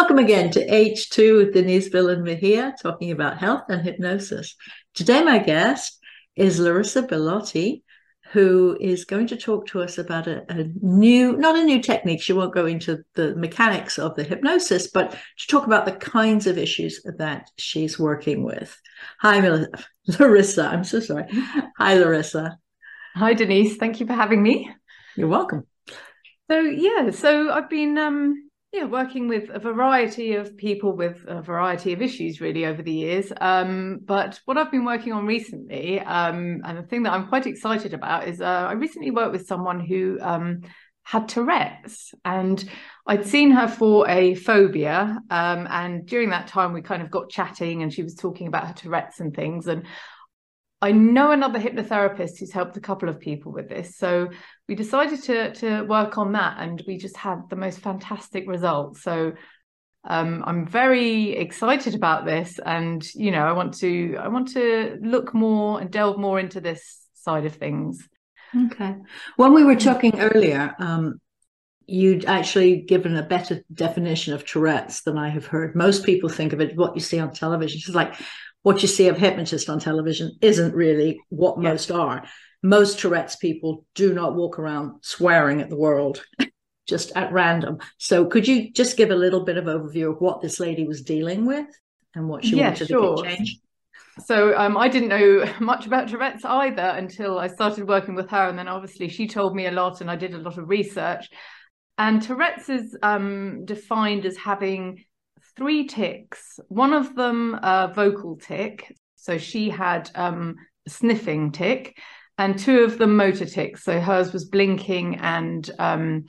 Welcome again to H2 with Denise Villan-Mejia, talking about health and hypnosis. Today, my guest is Larissa Bellotti, who is going to talk to us about a, a, new, not a new technique. She won't go into the mechanics of the hypnosis, but to talk about the kinds of issues that she's working with. Hi, Larissa. I'm so sorry. Hi, Larissa. Hi, Denise. Thank you for having me. You're welcome. So, yeah, so I've been um, yeah working with a variety of people with a variety of issues really over the years. Um, but what i've been working on recently um, and the thing that i'm quite excited about is uh, i recently worked with someone who um, had tourette's and i'd seen her for a phobia um, and during that time we kind of got chatting and she was talking about her tourette's and things and I know another hypnotherapist who's helped a couple of people with this. So we decided to to work on that and we just had the most fantastic results. So um, I'm very excited about this and you know I want to I want to look more and delve more into this side of things. Okay. When we were talking earlier, um, you'd actually given a better definition of Tourette's than I have heard. Most people think of it what you see on television. It's like what you see of hypnotists on television isn't really what yeah. most are. Most Tourette's people do not walk around swearing at the world just at random. So could you just give a little bit of overview of what this lady was dealing with and what she yeah, wanted sure. to change? So um, I didn't know much about Tourette's either until I started working with her, and then obviously she told me a lot, and I did a lot of research. And Tourette's is um, defined as having three tics. One of them a vocal tic, so she had um, sniffing tic, and two of them motor tics. So hers was blinking and um,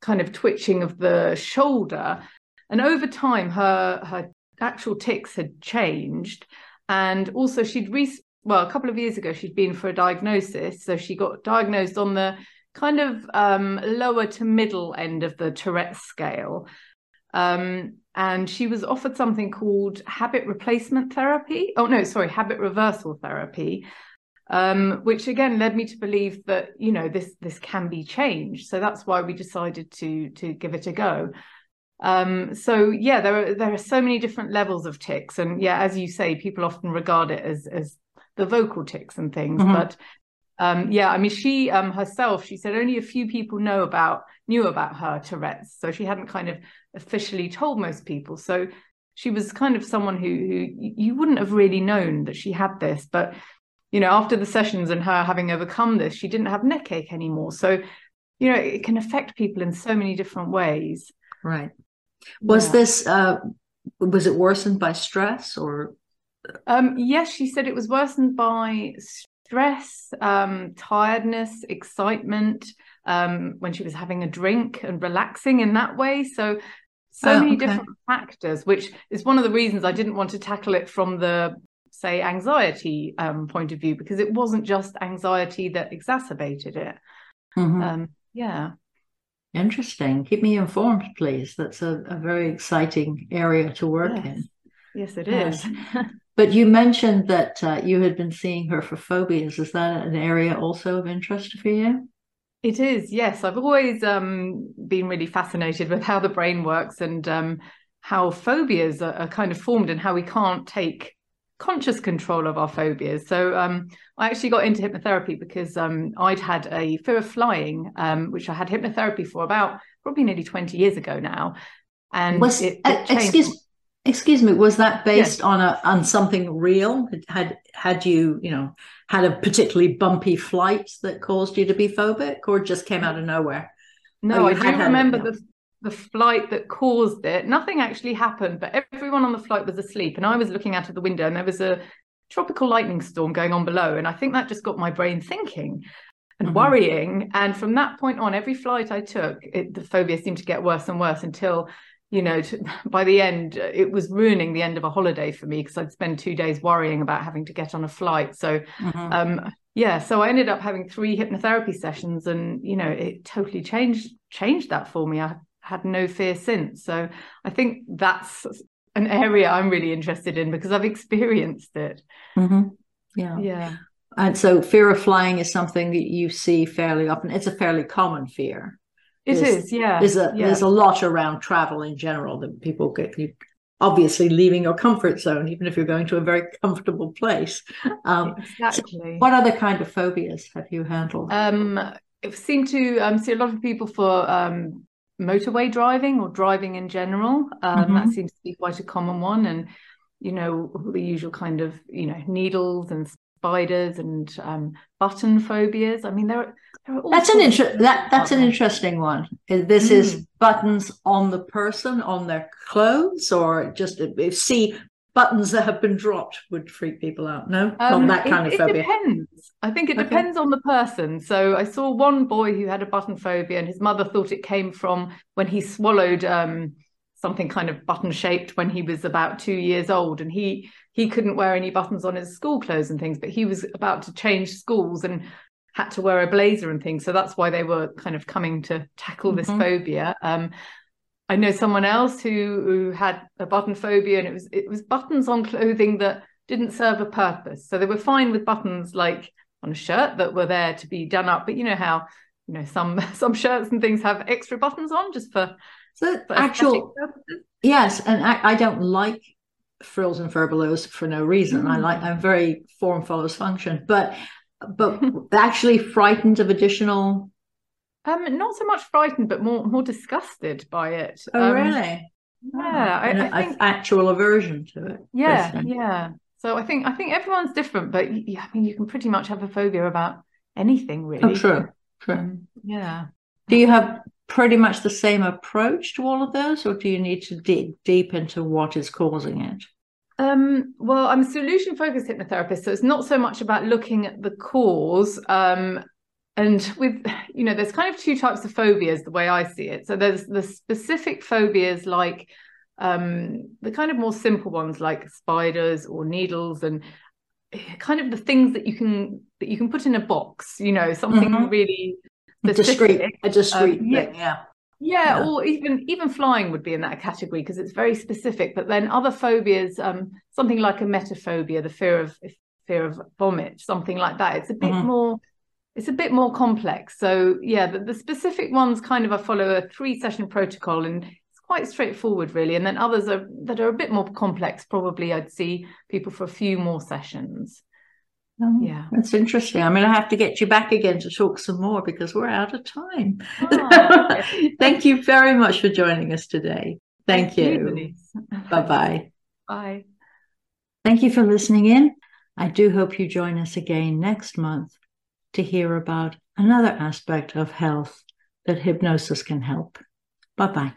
kind of twitching of the shoulder. And over time, her her actual tics had changed, and also she'd re- well a couple of years ago she'd been for a diagnosis, so she got diagnosed on the kind of um, lower to middle end of the Tourette scale. Um, and she was offered something called habit replacement therapy. Oh no, sorry, habit reversal therapy, um, which again led me to believe that you know this this can be changed. So that's why we decided to to give it a go. Um, so yeah, there are there are so many different levels of tics, and yeah, as you say, people often regard it as as the vocal tics and things, mm-hmm. but um, yeah, I mean, she um, herself, she said only a few people know about knew about her Tourette's, so she hadn't kind of officially told most people. So she was kind of someone who who you wouldn't have really known that she had this, but you know, after the sessions and her having overcome this, she didn't have neck ache anymore. So, you know, it can affect people in so many different ways. Right. Was yeah. this uh was it worsened by stress or um yes, she said it was worsened by stress, um, tiredness, excitement, um, when she was having a drink and relaxing in that way. So, so oh, many okay. different factors, which is one of the reasons I didn't want to tackle it from the say anxiety um, point of view because it wasn't just anxiety that exacerbated it. Mm-hmm. Um, yeah. Interesting. Keep me informed, please. That's a, a very exciting area to work yes. in. Yes, it is. But you mentioned that uh, you had been seeing her for phobias. Is that an area also of interest for you? It is, yes. I've always um, been really fascinated with how the brain works and um, how phobias are, are, kind of formed and how we can't take conscious control of our phobias. So um, I actually got into hypnotherapy because um, I'd had a fear of flying, um, which I had hypnotherapy for about probably nearly 20 years ago now. And was, it, it uh, excuse Excuse me, was that based yes. on a on something real? Had had you, you know, had a particularly bumpy flight that caused you to be phobic or just came out of nowhere? No, I do remember the the flight that caused it. Nothing actually happened, but everyone on the flight was asleep and I was looking out of the window and there was a tropical lightning storm going on below and I think that just got my brain thinking and mm-hmm. worrying and from that point on every flight I took it, the phobia seemed to get worse and worse until you know, to, by the end, it was ruining the end of a holiday for me because I'd spend two days worrying about having to get on a flight. So, mm-hmm. um, yeah, so I ended up having three hypnotherapy sessions, and you know, it totally changed changed that for me. I had no fear since. So, I think that's an area I'm really interested in because I've experienced it. Mm-hmm. Yeah, yeah. And so, fear of flying is something that you see fairly often. It's a fairly common fear. It there's, is, yeah. There's a yeah. there's a lot around travel in general that people get you obviously leaving your comfort zone, even if you're going to a very comfortable place. Um, exactly. So what other kind of phobias have you handled? Um, it seemed to um, see a lot of people for um, motorway driving or driving in general. Um, mm-hmm. That seems to be quite a common one, and you know the usual kind of you know needles and spiders and um, button phobias. I mean, there are that's an inter- that that's an interesting one. This mm. is buttons on the person on their clothes, or just if see buttons that have been dropped would freak people out. No, um, not that kind it, of phobia. It depends. I think it okay. depends on the person. So I saw one boy who had a button phobia, and his mother thought it came from when he swallowed um, something kind of button shaped when he was about two years old and he he couldn't wear any buttons on his school clothes and things but he was about to change schools and had to wear a blazer and things so that's why they were kind of coming to tackle this mm-hmm. phobia um, i know someone else who who had a button phobia and it was it was buttons on clothing that didn't serve a purpose so they were fine with buttons like on a shirt that were there to be done up but you know how you know some some shirts and things have extra buttons on just for so actual, yes, and I, I, don't like frills and furbelows for no reason. Mm. I like I'm very form follows function, but but actually frightened of additional. Um, not so much frightened, but more more disgusted by it. Oh, um, really? Yeah, I, I think actual aversion to it. Yeah, yeah. So I think I think everyone's different, but yeah, I mean, you can pretty much have a phobia about anything, really. Oh, true, true. Um, yeah. Do you have pretty much the same approach to all of those, or do you need to dig deep into what is causing it? Um, well, I'm a solution focused hypnotherapist, so it's not so much about looking at the cause. Um, and with, you know, there's kind of two types of phobias, the way I see it. So there's the specific phobias like um, the kind of more simple ones like spiders or needles and kind of the things that you can that you can put in a box you know something mm-hmm. really discreet, a discreet um, thing, yeah. Yeah, yeah, or even even flying would be in that category because it's very specific. But then other phobias, um, something like emetophobia, the fear of fear of vomit, something like that. It's a bit mm-hmm. more it's a bit more complex. So yeah, the, the specific ones kind of I follow a three session protocol and it's quite straightforward really. And then others are that are a bit more complex. Probably I'd see people for a few more sessions. Oh, yeah, that's interesting. I mean, I have to get you back again to talk some more because we're out of time. Oh, Thank you very much for joining us today. Thank, Thank you. you bye bye. Bye. Thank you for listening in. I do hope you join us again next month to hear about another aspect of health that hypnosis can help. Bye bye.